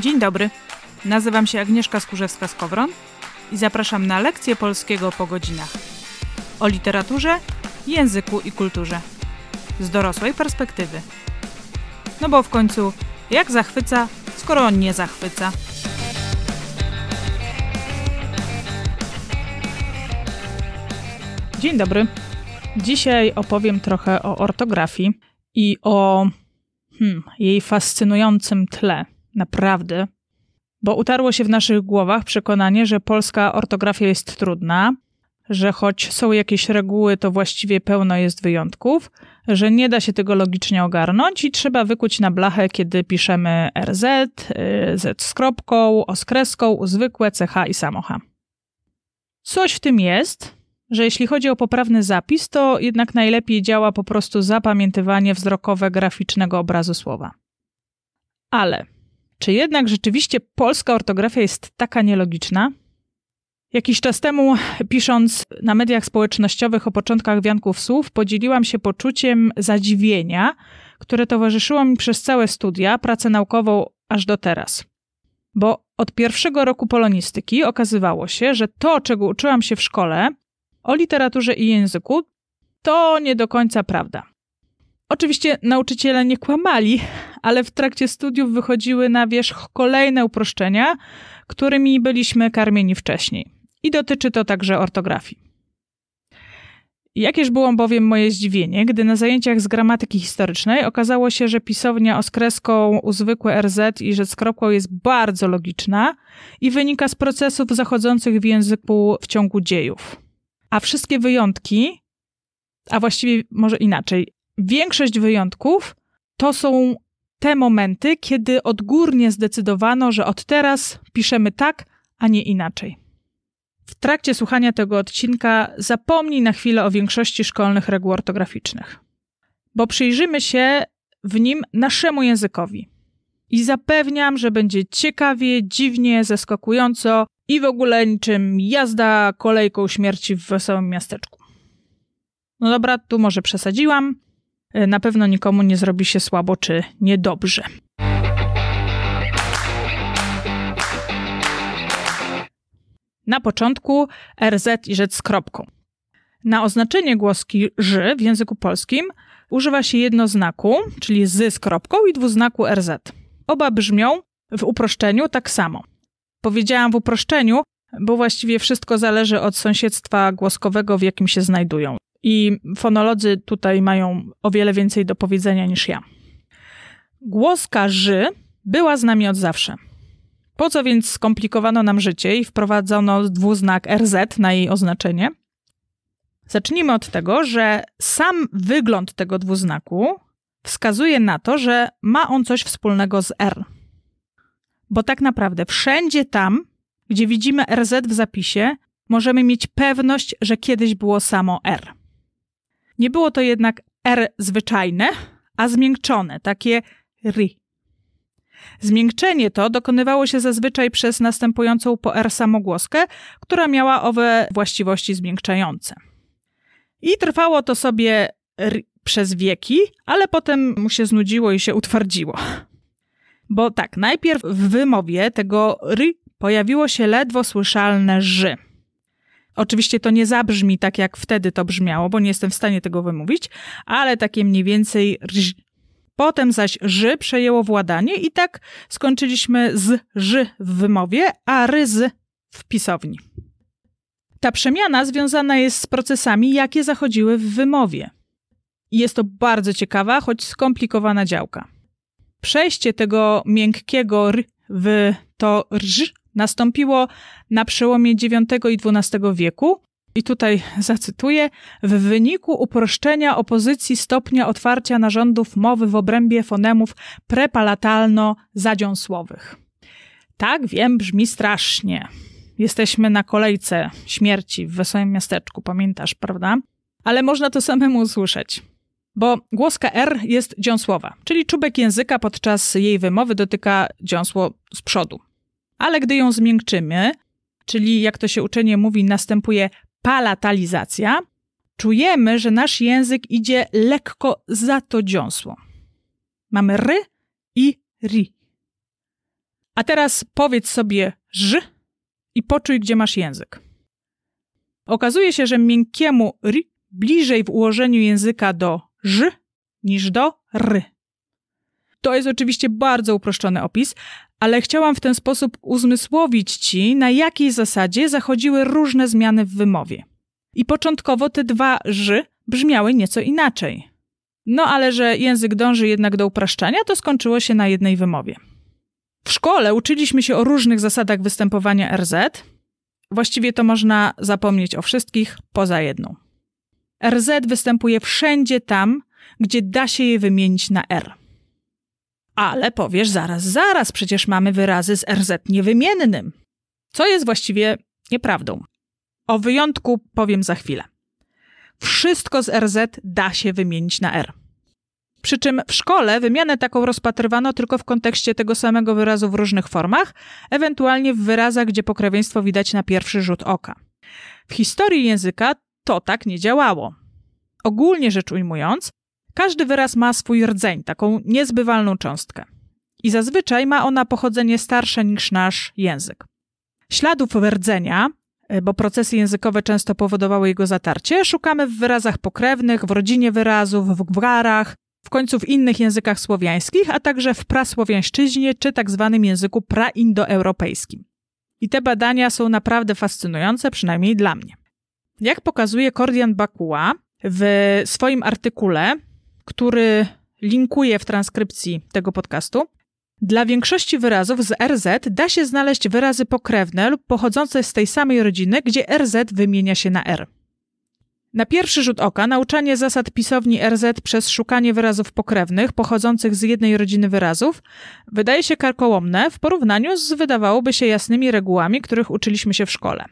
Dzień dobry. Nazywam się Agnieszka Skurzewska-Skowron i zapraszam na lekcję polskiego po godzinach. O literaturze, języku i kulturze. Z dorosłej perspektywy. No bo w końcu, jak zachwyca, skoro on nie zachwyca? Dzień dobry. Dzisiaj opowiem trochę o ortografii i o hmm, jej fascynującym tle. Naprawdę. Bo utarło się w naszych głowach przekonanie, że polska ortografia jest trudna, że choć są jakieś reguły, to właściwie pełno jest wyjątków, że nie da się tego logicznie ogarnąć i trzeba wykuć na blachę, kiedy piszemy RZ, y, Z z kropką, O z kreską, zwykłe, CH i samocha. Coś w tym jest, że jeśli chodzi o poprawny zapis, to jednak najlepiej działa po prostu zapamiętywanie wzrokowe graficznego obrazu słowa. Ale czy jednak rzeczywiście polska ortografia jest taka nielogiczna? Jakiś czas temu, pisząc na mediach społecznościowych o początkach wianków słów, podzieliłam się poczuciem zadziwienia, które towarzyszyło mi przez całe studia, pracę naukową aż do teraz. Bo od pierwszego roku polonistyki okazywało się, że to, czego uczyłam się w szkole o literaturze i języku, to nie do końca prawda. Oczywiście nauczyciele nie kłamali, ale w trakcie studiów wychodziły na wierzch kolejne uproszczenia, którymi byliśmy karmieni wcześniej. I dotyczy to także ortografii. Jakież było bowiem moje zdziwienie, gdy na zajęciach z gramatyki historycznej okazało się, że pisownia o skreską u zwykłe RZ i rzecz z kropką jest bardzo logiczna i wynika z procesów zachodzących w języku w ciągu dziejów. A wszystkie wyjątki, a właściwie może inaczej, większość wyjątków to są te momenty, kiedy odgórnie zdecydowano, że od teraz piszemy tak, a nie inaczej. W trakcie słuchania tego odcinka zapomnij na chwilę o większości szkolnych reguł ortograficznych, bo przyjrzymy się w nim naszemu językowi. I zapewniam, że będzie ciekawie, dziwnie, zaskakująco i w ogóle niczym jazda kolejką śmierci w wesołym miasteczku. No dobra, tu może przesadziłam. Na pewno nikomu nie zrobi się słabo czy niedobrze. Na początku RZ i rzecz z kropką. Na oznaczenie głoski ży w języku polskim używa się jednoznaku, czyli z z kropką i dwuznaku RZ. Oba brzmią w uproszczeniu tak samo. Powiedziałam w uproszczeniu, bo właściwie wszystko zależy od sąsiedztwa głoskowego, w jakim się znajdują. I fonolodzy tutaj mają o wiele więcej do powiedzenia niż ja. Głoska ży była z nami od zawsze. Po co więc skomplikowano nam życie i wprowadzono dwuznak RZ na jej oznaczenie? Zacznijmy od tego, że sam wygląd tego dwuznaku wskazuje na to, że ma on coś wspólnego z R. Bo tak naprawdę wszędzie tam, gdzie widzimy RZ w zapisie, możemy mieć pewność, że kiedyś było samo R. Nie było to jednak R zwyczajne, a zmiękczone, takie ry. Zmiękczenie to dokonywało się zazwyczaj przez następującą po R samogłoskę, która miała owe właściwości zmiękczające. I trwało to sobie przez wieki, ale potem mu się znudziło i się utwardziło. Bo tak, najpierw w wymowie tego ry pojawiło się ledwo słyszalne ży. Oczywiście to nie zabrzmi tak, jak wtedy to brzmiało, bo nie jestem w stanie tego wymówić, ale takie mniej więcej rż. Potem zaś ży przejęło władanie i tak skończyliśmy z ży w wymowie, a ryzy w pisowni. Ta przemiana związana jest z procesami, jakie zachodziły w wymowie. Jest to bardzo ciekawa, choć skomplikowana działka. Przejście tego miękkiego r w to rż nastąpiło na przełomie IX i XII wieku. I tutaj zacytuję: W wyniku uproszczenia opozycji stopnia otwarcia narządów mowy w obrębie fonemów prepalatalno-zadziąsłowych. Tak, wiem, brzmi strasznie. Jesteśmy na kolejce śmierci w wesołym miasteczku, pamiętasz, prawda? Ale można to samemu usłyszeć. Bo głoska R jest dziąsłowa, czyli czubek języka podczas jej wymowy dotyka dziąsło z przodu ale gdy ją zmiękczymy, czyli jak to się uczenie mówi, następuje palatalizacja, czujemy, że nasz język idzie lekko za to dziąsło. Mamy ry i ri. A teraz powiedz sobie ż i poczuj, gdzie masz język. Okazuje się, że miękkiemu r bliżej w ułożeniu języka do ż niż do r. To jest oczywiście bardzo uproszczony opis, ale chciałam w ten sposób uzmysłowić ci, na jakiej zasadzie zachodziły różne zmiany w wymowie. I początkowo te dwa ż brzmiały nieco inaczej. No ale że język dąży jednak do upraszczania, to skończyło się na jednej wymowie. W szkole uczyliśmy się o różnych zasadach występowania RZ. Właściwie to można zapomnieć o wszystkich poza jedną. RZ występuje wszędzie tam, gdzie da się je wymienić na R. Ale powiesz zaraz, zaraz, przecież mamy wyrazy z RZ niewymiennym. Co jest właściwie nieprawdą. O wyjątku powiem za chwilę. Wszystko z RZ da się wymienić na R. Przy czym w szkole wymianę taką rozpatrywano tylko w kontekście tego samego wyrazu w różnych formach, ewentualnie w wyrazach, gdzie pokrewieństwo widać na pierwszy rzut oka. W historii języka to tak nie działało. Ogólnie rzecz ujmując, każdy wyraz ma swój rdzeń, taką niezbywalną cząstkę. I zazwyczaj ma ona pochodzenie starsze niż nasz język. Śladów rdzenia, e, bo procesy językowe często powodowały jego zatarcie, szukamy w wyrazach pokrewnych, w rodzinie wyrazów, w gwarach, w końcu w innych językach słowiańskich, a także w prasłowiańszczyźnie czy tak zwanym języku praindoeuropejskim. I te badania są naprawdę fascynujące, przynajmniej dla mnie. Jak pokazuje Kordian Bakua w swoim artykule, który linkuje w transkrypcji tego podcastu, dla większości wyrazów z RZ da się znaleźć wyrazy pokrewne lub pochodzące z tej samej rodziny, gdzie RZ wymienia się na R. Na pierwszy rzut oka nauczanie zasad pisowni RZ przez szukanie wyrazów pokrewnych pochodzących z jednej rodziny wyrazów wydaje się karkołomne w porównaniu z wydawałoby się jasnymi regułami, których uczyliśmy się w szkole.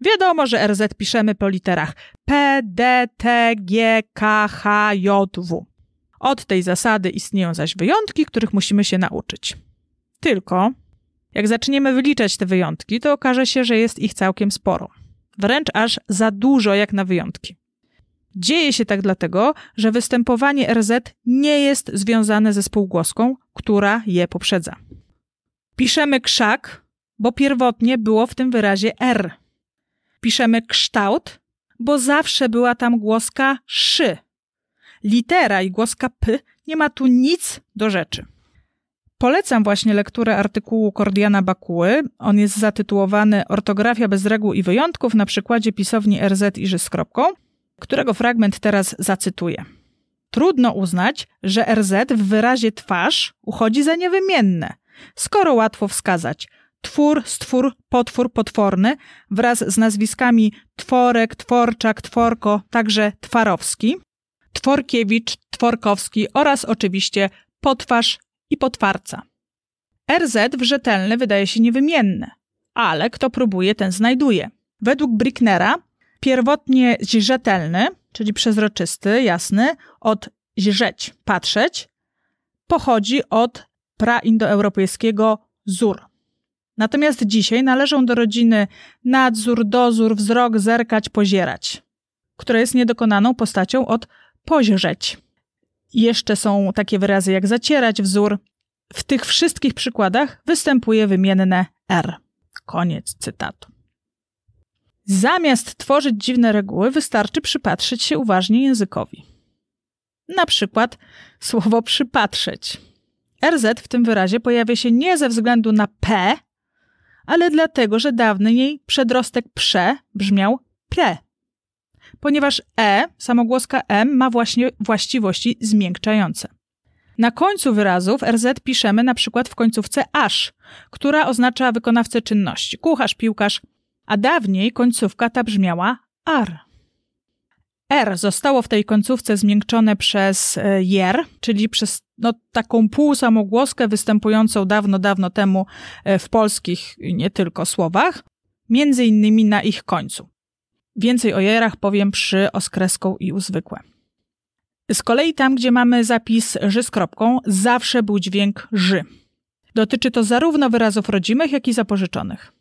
Wiadomo, że RZ piszemy po literach P, D, T, G, K, H, J, W. Od tej zasady istnieją zaś wyjątki, których musimy się nauczyć. Tylko, jak zaczniemy wyliczać te wyjątki, to okaże się, że jest ich całkiem sporo wręcz aż za dużo jak na wyjątki. Dzieje się tak dlatego, że występowanie RZ nie jest związane ze spółgłoską, która je poprzedza. Piszemy krzak, bo pierwotnie było w tym wyrazie R. Piszemy kształt, bo zawsze była tam głoska szy. Litera i głoska p nie ma tu nic do rzeczy. Polecam właśnie lekturę artykułu Kordiana Bakuły. On jest zatytułowany Ortografia bez reguł i wyjątków na przykładzie pisowni RZ i z kropką, którego fragment teraz zacytuję. Trudno uznać, że RZ w wyrazie twarz uchodzi za niewymienne, skoro łatwo wskazać twór, stwór, potwór, potworny wraz z nazwiskami Tworek, Tworczak, Tworko, także Twarowski, Tworkiewicz, Tworkowski oraz oczywiście potwarz i potwarca. RZ w rzetelny wydaje się niewymienne, ale kto próbuje, ten znajduje. Według Bricknera pierwotnie rzetelny, czyli przezroczysty, jasny, od źrzeć, patrzeć, pochodzi od praindoeuropejskiego zur. Natomiast dzisiaj należą do rodziny nadzór, dozór, wzrok, zerkać, pozierać, która jest niedokonaną postacią od pozrzeć. Jeszcze są takie wyrazy jak zacierać wzór. W tych wszystkich przykładach występuje wymienne R. Koniec cytatu. Zamiast tworzyć dziwne reguły, wystarczy przypatrzyć się uważnie językowi. Na przykład słowo przypatrzeć. RZ w tym wyrazie pojawia się nie ze względu na P, ale dlatego, że dawniej przedrostek prze brzmiał pre ponieważ e, samogłoska m, ma właśnie właściwości zmiękczające. Na końcu wyrazów RZ piszemy na przykład w końcówce aż, która oznacza wykonawcę czynności, kucharz, piłkarz, a dawniej końcówka ta brzmiała ar. R zostało w tej końcówce zmiękczone przez e, jer, czyli przez no, taką półsamogłoskę występującą dawno, dawno temu e, w polskich nie tylko słowach, między innymi na ich końcu. Więcej o jerach powiem przy oskreską i uzwykłe. Z kolei tam, gdzie mamy zapis ży z kropką, zawsze był dźwięk ży. Dotyczy to zarówno wyrazów rodzimych, jak i zapożyczonych.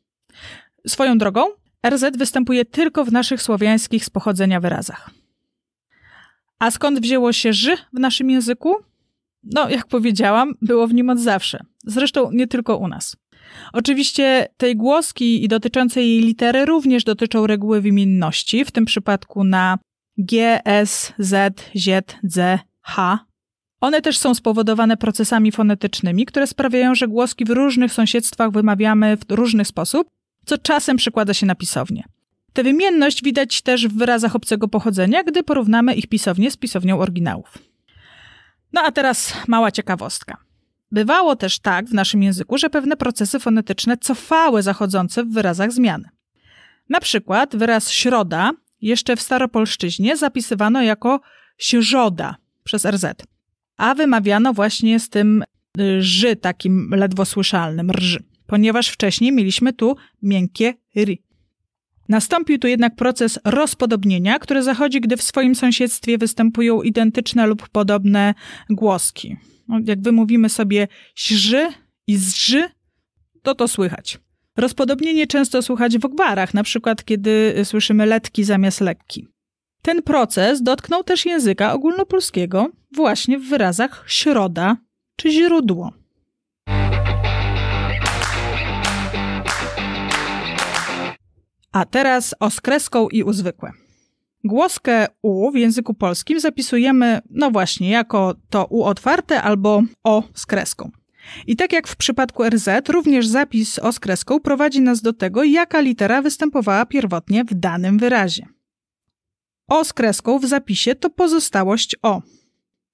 Swoją drogą, RZ występuje tylko w naszych słowiańskich z pochodzenia wyrazach. A skąd wzięło się ży w naszym języku? No, jak powiedziałam, było w nim od zawsze. Zresztą nie tylko u nas. Oczywiście tej głoski i dotyczące jej litery również dotyczą reguły wymienności, w tym przypadku na G, S, Z, Z, Z, H. One też są spowodowane procesami fonetycznymi, które sprawiają, że głoski w różnych sąsiedztwach wymawiamy w różny sposób, co czasem przekłada się na pisownię. Tę wymienność widać też w wyrazach obcego pochodzenia, gdy porównamy ich pisownię z pisownią oryginałów. No a teraz mała ciekawostka. Bywało też tak w naszym języku, że pewne procesy fonetyczne cofały zachodzące w wyrazach zmiany. Na przykład wyraz środa jeszcze w staropolszczyźnie zapisywano jako środa przez RZ, a wymawiano właśnie z tym y, ży takim ledwo słyszalnym, rży, ponieważ wcześniej mieliśmy tu miękkie ry. Nastąpił tu jednak proces rozpodobnienia, który zachodzi, gdy w swoim sąsiedztwie występują identyczne lub podobne głoski. No, jak wymówimy sobie źrzy i zży, to to słychać. Rozpodobnienie często słychać w gwarach, na przykład kiedy słyszymy letki zamiast lekki. Ten proces dotknął też języka ogólnopolskiego właśnie w wyrazach środa czy źródło. A teraz o z kreską i uzwykłe. Głoskę U w języku polskim zapisujemy, no właśnie, jako to U otwarte albo O z kreską. I tak jak w przypadku RZ, również zapis O z kreską prowadzi nas do tego, jaka litera występowała pierwotnie w danym wyrazie. O z kreską w zapisie to pozostałość O.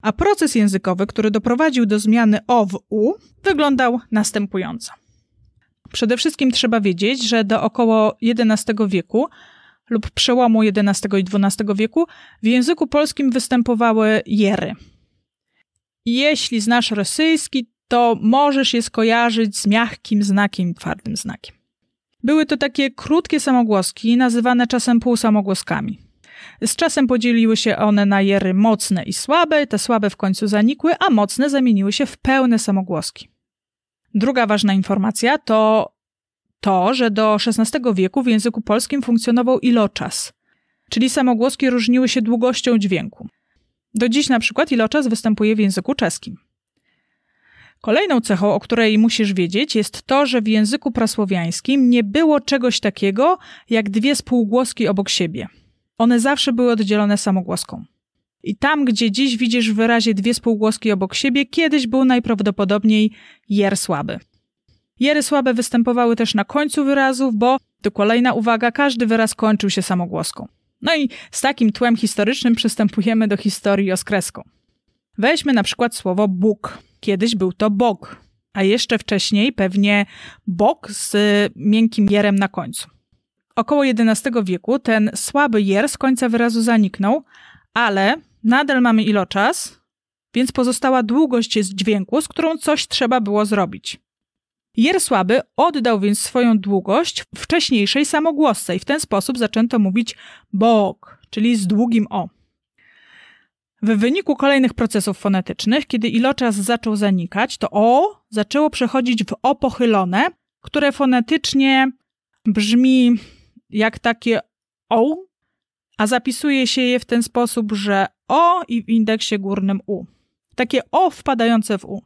A proces językowy, który doprowadził do zmiany O w U, wyglądał następująco. Przede wszystkim trzeba wiedzieć, że do około XI wieku lub przełomu XI i XII wieku w języku polskim występowały jery. Jeśli znasz rosyjski, to możesz je skojarzyć z miękkim znakiem, twardym znakiem. Były to takie krótkie samogłoski, nazywane czasem półsamogłoskami. Z czasem podzieliły się one na jery mocne i słabe, te słabe w końcu zanikły, a mocne zamieniły się w pełne samogłoski. Druga ważna informacja to to, że do XVI wieku w języku polskim funkcjonował iloczas, czyli samogłoski różniły się długością dźwięku. Do dziś na przykład iloczas występuje w języku czeskim. Kolejną cechą, o której musisz wiedzieć, jest to, że w języku prasłowiańskim nie było czegoś takiego jak dwie spółgłoski obok siebie. One zawsze były oddzielone samogłoską. I tam, gdzie dziś widzisz w wyrazie dwie spółgłoski obok siebie, kiedyś był najprawdopodobniej jer słaby. Jery słabe występowały też na końcu wyrazów, bo, tu kolejna uwaga, każdy wyraz kończył się samogłoską. No i z takim tłem historycznym przystępujemy do historii oskreską. Weźmy na przykład słowo Bóg. Kiedyś był to Bog, a jeszcze wcześniej pewnie Bog z miękkim jerem na końcu. Około XI wieku ten słaby jer z końca wyrazu zaniknął, ale nadal mamy iloczas, więc pozostała długość dźwięku, z którą coś trzeba było zrobić. Jer słaby oddał więc swoją długość wcześniejszej samogłosce i w ten sposób zaczęto mówić bog, czyli z długim o. W wyniku kolejnych procesów fonetycznych, kiedy iloczas zaczął zanikać, to o zaczęło przechodzić w o pochylone, które fonetycznie brzmi jak takie o, a zapisuje się je w ten sposób, że o i w indeksie górnym u. Takie o wpadające w u.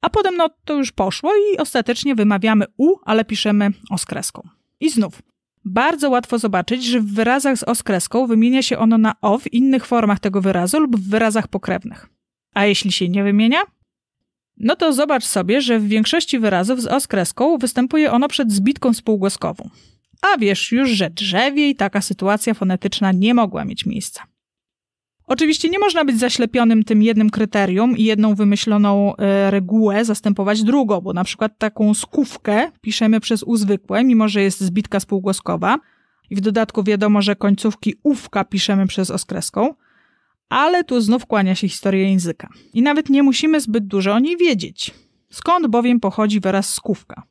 A potem no to już poszło i ostatecznie wymawiamy u, ale piszemy oskreską. I znów, bardzo łatwo zobaczyć, że w wyrazach z oskreską wymienia się ono na o w innych formach tego wyrazu lub w wyrazach pokrewnych. A jeśli się nie wymienia? No to zobacz sobie, że w większości wyrazów z oskreską występuje ono przed zbitką spółgłoskową. A wiesz już, że drzewiej taka sytuacja fonetyczna nie mogła mieć miejsca. Oczywiście nie można być zaślepionym tym jednym kryterium i jedną wymyśloną e, regułę zastępować drugą, bo na przykład taką skówkę piszemy przez u zwykłe, mimo że jest zbitka spółgłoskowa. I w dodatku wiadomo, że końcówki ówka piszemy przez oskreską. Ale tu znów kłania się historia języka. I nawet nie musimy zbyt dużo o niej wiedzieć. Skąd bowiem pochodzi wyraz skówka?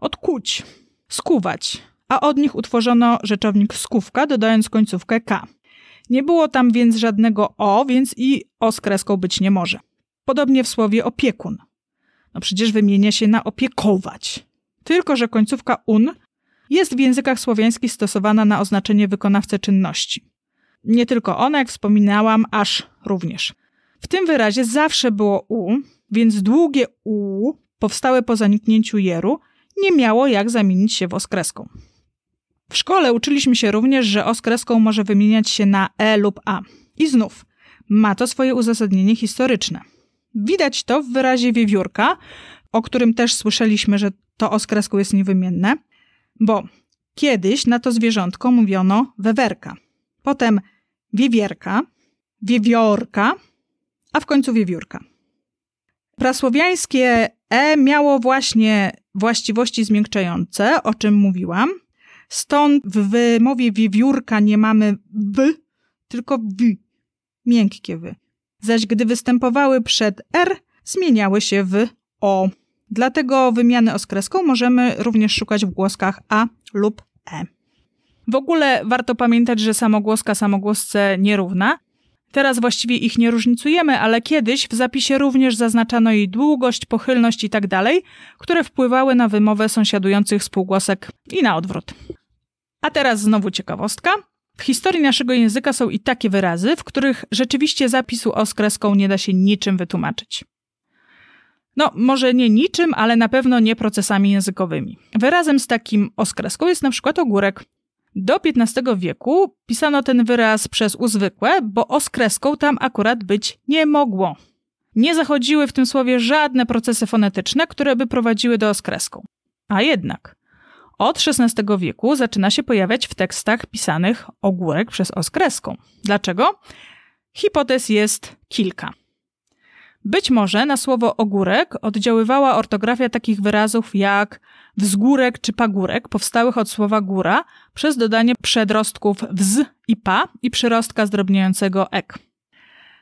Od kuć, skuwać, a od nich utworzono rzeczownik skówka, dodając końcówkę k. Nie było tam więc żadnego o, więc i o z kreską być nie może. Podobnie w słowie opiekun. No przecież wymienia się na opiekować. Tylko, że końcówka un jest w językach słowiańskich stosowana na oznaczenie wykonawcę czynności. Nie tylko ona, jak wspominałam, aż również. W tym wyrazie zawsze było u, więc długie u powstałe po zaniknięciu jeru nie miało jak zamienić się w oskreską. W szkole uczyliśmy się również, że oskreską może wymieniać się na e lub a. I znów, ma to swoje uzasadnienie historyczne. Widać to w wyrazie wiewiórka, o którym też słyszeliśmy, że to oskreską jest niewymienne, bo kiedyś na to zwierzątko mówiono wewerka, potem wiewierka, wiewiorka, a w końcu wiewiórka. Prasłowiańskie e miało właśnie właściwości zmiękczające, o czym mówiłam. Stąd w wymowie wiewiórka nie mamy w, tylko w, miękkie w. Zaś gdy występowały przed r, zmieniały się w o. Dlatego wymiany oskreską możemy również szukać w głoskach a lub e. W ogóle warto pamiętać, że samogłoska samogłosce nierówna. Teraz właściwie ich nie różnicujemy, ale kiedyś w zapisie również zaznaczano jej długość, pochylność itd., tak które wpływały na wymowę sąsiadujących spółgłosek i na odwrót. A teraz znowu ciekawostka. W historii naszego języka są i takie wyrazy, w których rzeczywiście zapisu oskreską nie da się niczym wytłumaczyć. No, może nie niczym, ale na pewno nie procesami językowymi. Wyrazem z takim oskreską jest na przykład ogórek. Do XV wieku pisano ten wyraz przez uzwykłe, bo oskreską tam akurat być nie mogło. Nie zachodziły w tym słowie żadne procesy fonetyczne, które by prowadziły do oskreską. A jednak od XVI wieku zaczyna się pojawiać w tekstach pisanych ogórek przez oskreską. Dlaczego? Hipotez jest kilka. Być może na słowo ogórek oddziaływała ortografia takich wyrazów jak wzgórek czy pagórek, powstałych od słowa góra, przez dodanie przedrostków wz i pa i przyrostka zdrobniającego ek.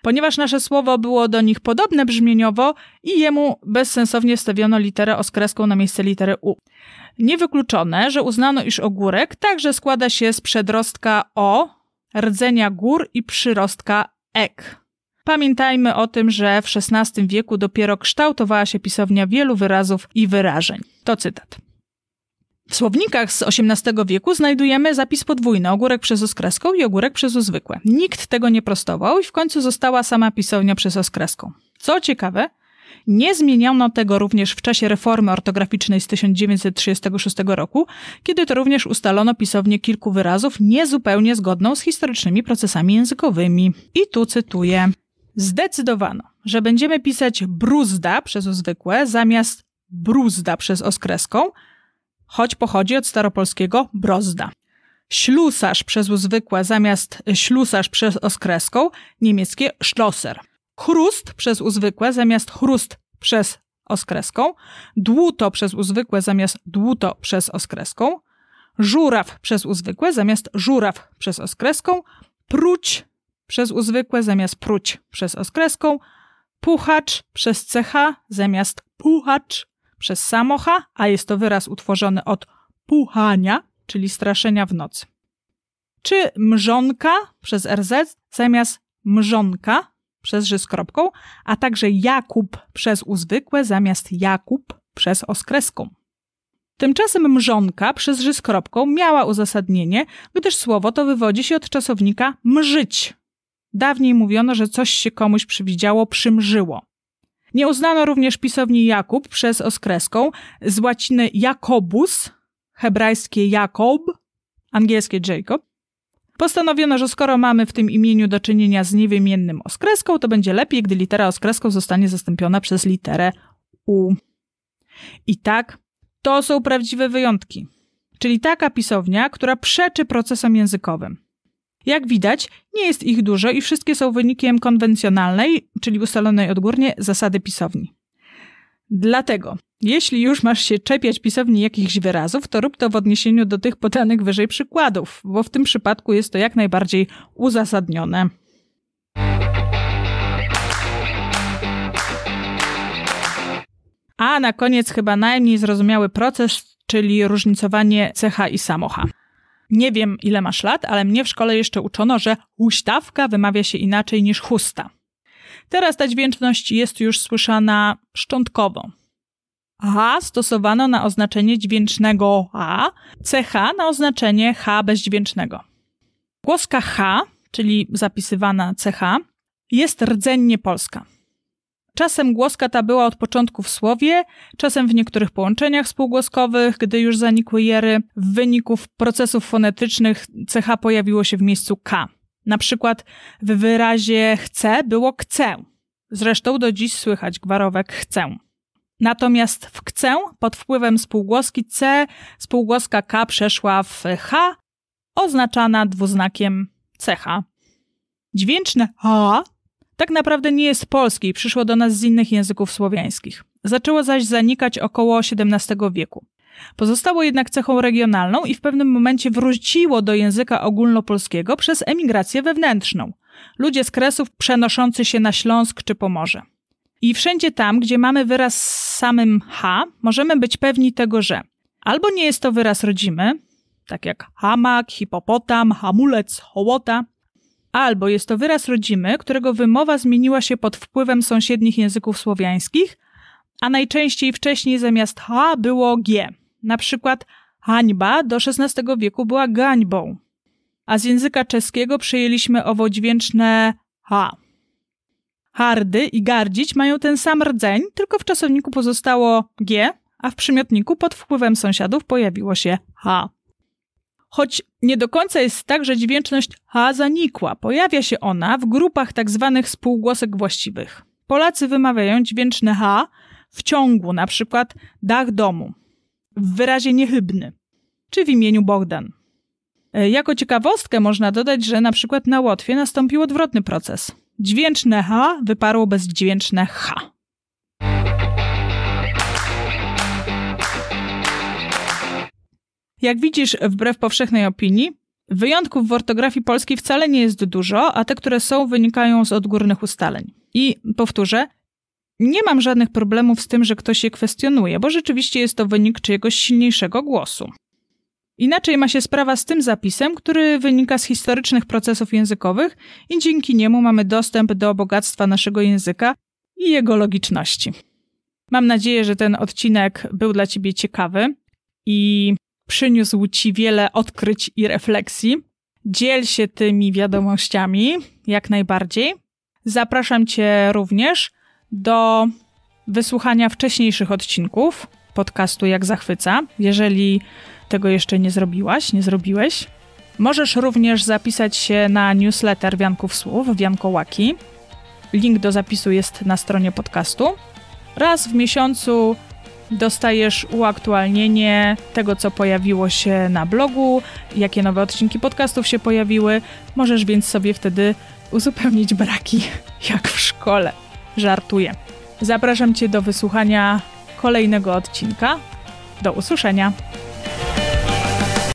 Ponieważ nasze słowo było do nich podobne brzmieniowo i jemu bezsensownie stawiono literę oskreską na miejsce litery u. Niewykluczone, że uznano, iż ogórek także składa się z przedrostka o, rdzenia gór i przyrostka ek. Pamiętajmy o tym, że w XVI wieku dopiero kształtowała się pisownia wielu wyrazów i wyrażeń. To cytat. W słownikach z XVIII wieku znajdujemy zapis podwójny, ogórek przez oskreską i ogórek przez uzwykłe. Nikt tego nie prostował i w końcu została sama pisownia przez oskreską. Co ciekawe, nie zmieniono tego również w czasie reformy ortograficznej z 1936 roku, kiedy to również ustalono pisownię kilku wyrazów niezupełnie zgodną z historycznymi procesami językowymi. I tu cytuję. Zdecydowano, że będziemy pisać bruzda przez zwykłe zamiast bruzda przez oskreską, choć pochodzi od staropolskiego brozda. Ślusarz przez zwykłe zamiast ślusarz przez oskreską, niemieckie Schlosser. Chrust przez uzwykłe zamiast chrust przez oskreską, dłuto przez uzwykłe zamiast dłuto przez oskreską, żuraw przez uzwykłe zamiast żuraw przez oskreską, pruć przez uzwykłe zamiast pruć przez oskreską, puchacz przez ch zamiast puchacz przez samocha, a jest to wyraz utworzony od puchania, czyli straszenia w nocy. Czy mrzonka przez rz zamiast mrzonka przez ży z kropką, a także Jakub przez uzwykłe zamiast Jakub przez oskreską. Tymczasem mrzonka przez ży z kropką miała uzasadnienie, gdyż słowo to wywodzi się od czasownika mrzyć. Dawniej mówiono, że coś się komuś przywidziało, przymrzyło. Nie uznano również pisowni Jakub przez oskreską z łaciny Jakobus, hebrajskie Jakob, angielskie Jacob, Postanowiono, że skoro mamy w tym imieniu do czynienia z niewymiennym oskreską, to będzie lepiej, gdy litera oskreską zostanie zastąpiona przez literę U. I tak, to są prawdziwe wyjątki. Czyli taka pisownia, która przeczy procesom językowym. Jak widać, nie jest ich dużo i wszystkie są wynikiem konwencjonalnej, czyli ustalonej odgórnie, zasady pisowni. Dlatego jeśli już masz się czepiać pisowni jakichś wyrazów, to rób to w odniesieniu do tych podanych wyżej przykładów, bo w tym przypadku jest to jak najbardziej uzasadnione. A na koniec chyba najmniej zrozumiały proces, czyli różnicowanie cecha i samocha. Nie wiem, ile masz lat, ale mnie w szkole jeszcze uczono, że huśtawka wymawia się inaczej niż chusta. Teraz ta dźwięczność jest już słyszana szczątkowo. H stosowano na oznaczenie dźwięcznego A, CH na oznaczenie H bezdźwięcznego. Głoska H, czyli zapisywana CH, jest rdzennie polska. Czasem głoska ta była od początku w słowie, czasem w niektórych połączeniach spółgłoskowych, gdy już zanikły jery. W wyniku procesów fonetycznych CH pojawiło się w miejscu K. Na przykład w wyrazie chcę było chcę. Zresztą do dziś słychać gwarowek chcę. Natomiast w chcę pod wpływem spółgłoski C spółgłoska K przeszła w H, oznaczana dwuznakiem CH. Dźwięczne H tak naprawdę nie jest polskie i przyszło do nas z innych języków słowiańskich. Zaczęło zaś zanikać około XVII wieku. Pozostało jednak cechą regionalną i w pewnym momencie wróciło do języka ogólnopolskiego przez emigrację wewnętrzną. Ludzie z Kresów przenoszący się na Śląsk czy Pomorze. I wszędzie tam, gdzie mamy wyraz z samym H, możemy być pewni tego, że albo nie jest to wyraz rodzimy, tak jak hamak, hipopotam, hamulec, hołota, albo jest to wyraz rodzimy, którego wymowa zmieniła się pod wpływem sąsiednich języków słowiańskich, a najczęściej wcześniej zamiast H było G. Na przykład hańba do XVI wieku była gańbą, a z języka czeskiego przyjęliśmy owo dźwięczne H. Hardy i gardzić mają ten sam rdzeń, tylko w czasowniku pozostało G, a w przymiotniku pod wpływem sąsiadów pojawiło się H. Choć nie do końca jest tak, że dźwięczność H zanikła. Pojawia się ona w grupach tak zwanych spółgłosek właściwych. Polacy wymawiają dźwięczne H w ciągu, na przykład dach domu, w wyrazie niechybny, czy w imieniu Bogdan. E, jako ciekawostkę można dodać, że na przykład na Łotwie nastąpił odwrotny proces. Dźwięczne H wyparło bezdźwięczne H. Jak widzisz, wbrew powszechnej opinii, wyjątków w ortografii polskiej wcale nie jest dużo, a te, które są, wynikają z odgórnych ustaleń. I powtórzę, nie mam żadnych problemów z tym, że ktoś je kwestionuje, bo rzeczywiście jest to wynik czyjegoś silniejszego głosu. Inaczej ma się sprawa z tym zapisem, który wynika z historycznych procesów językowych i dzięki niemu mamy dostęp do bogactwa naszego języka i jego logiczności. Mam nadzieję, że ten odcinek był dla Ciebie ciekawy i przyniósł Ci wiele odkryć i refleksji. Dziel się tymi wiadomościami jak najbardziej. Zapraszam Cię również do wysłuchania wcześniejszych odcinków podcastu Jak Zachwyca, jeżeli tego jeszcze nie zrobiłaś, nie zrobiłeś. Możesz również zapisać się na newsletter Wianków Słów, Wiankołaki. Link do zapisu jest na stronie podcastu. Raz w miesiącu dostajesz uaktualnienie tego, co pojawiło się na blogu, jakie nowe odcinki podcastów się pojawiły. Możesz więc sobie wtedy uzupełnić braki, jak w szkole. Żartuję. Zapraszam Cię do wysłuchania kolejnego odcinka. Do usłyszenia.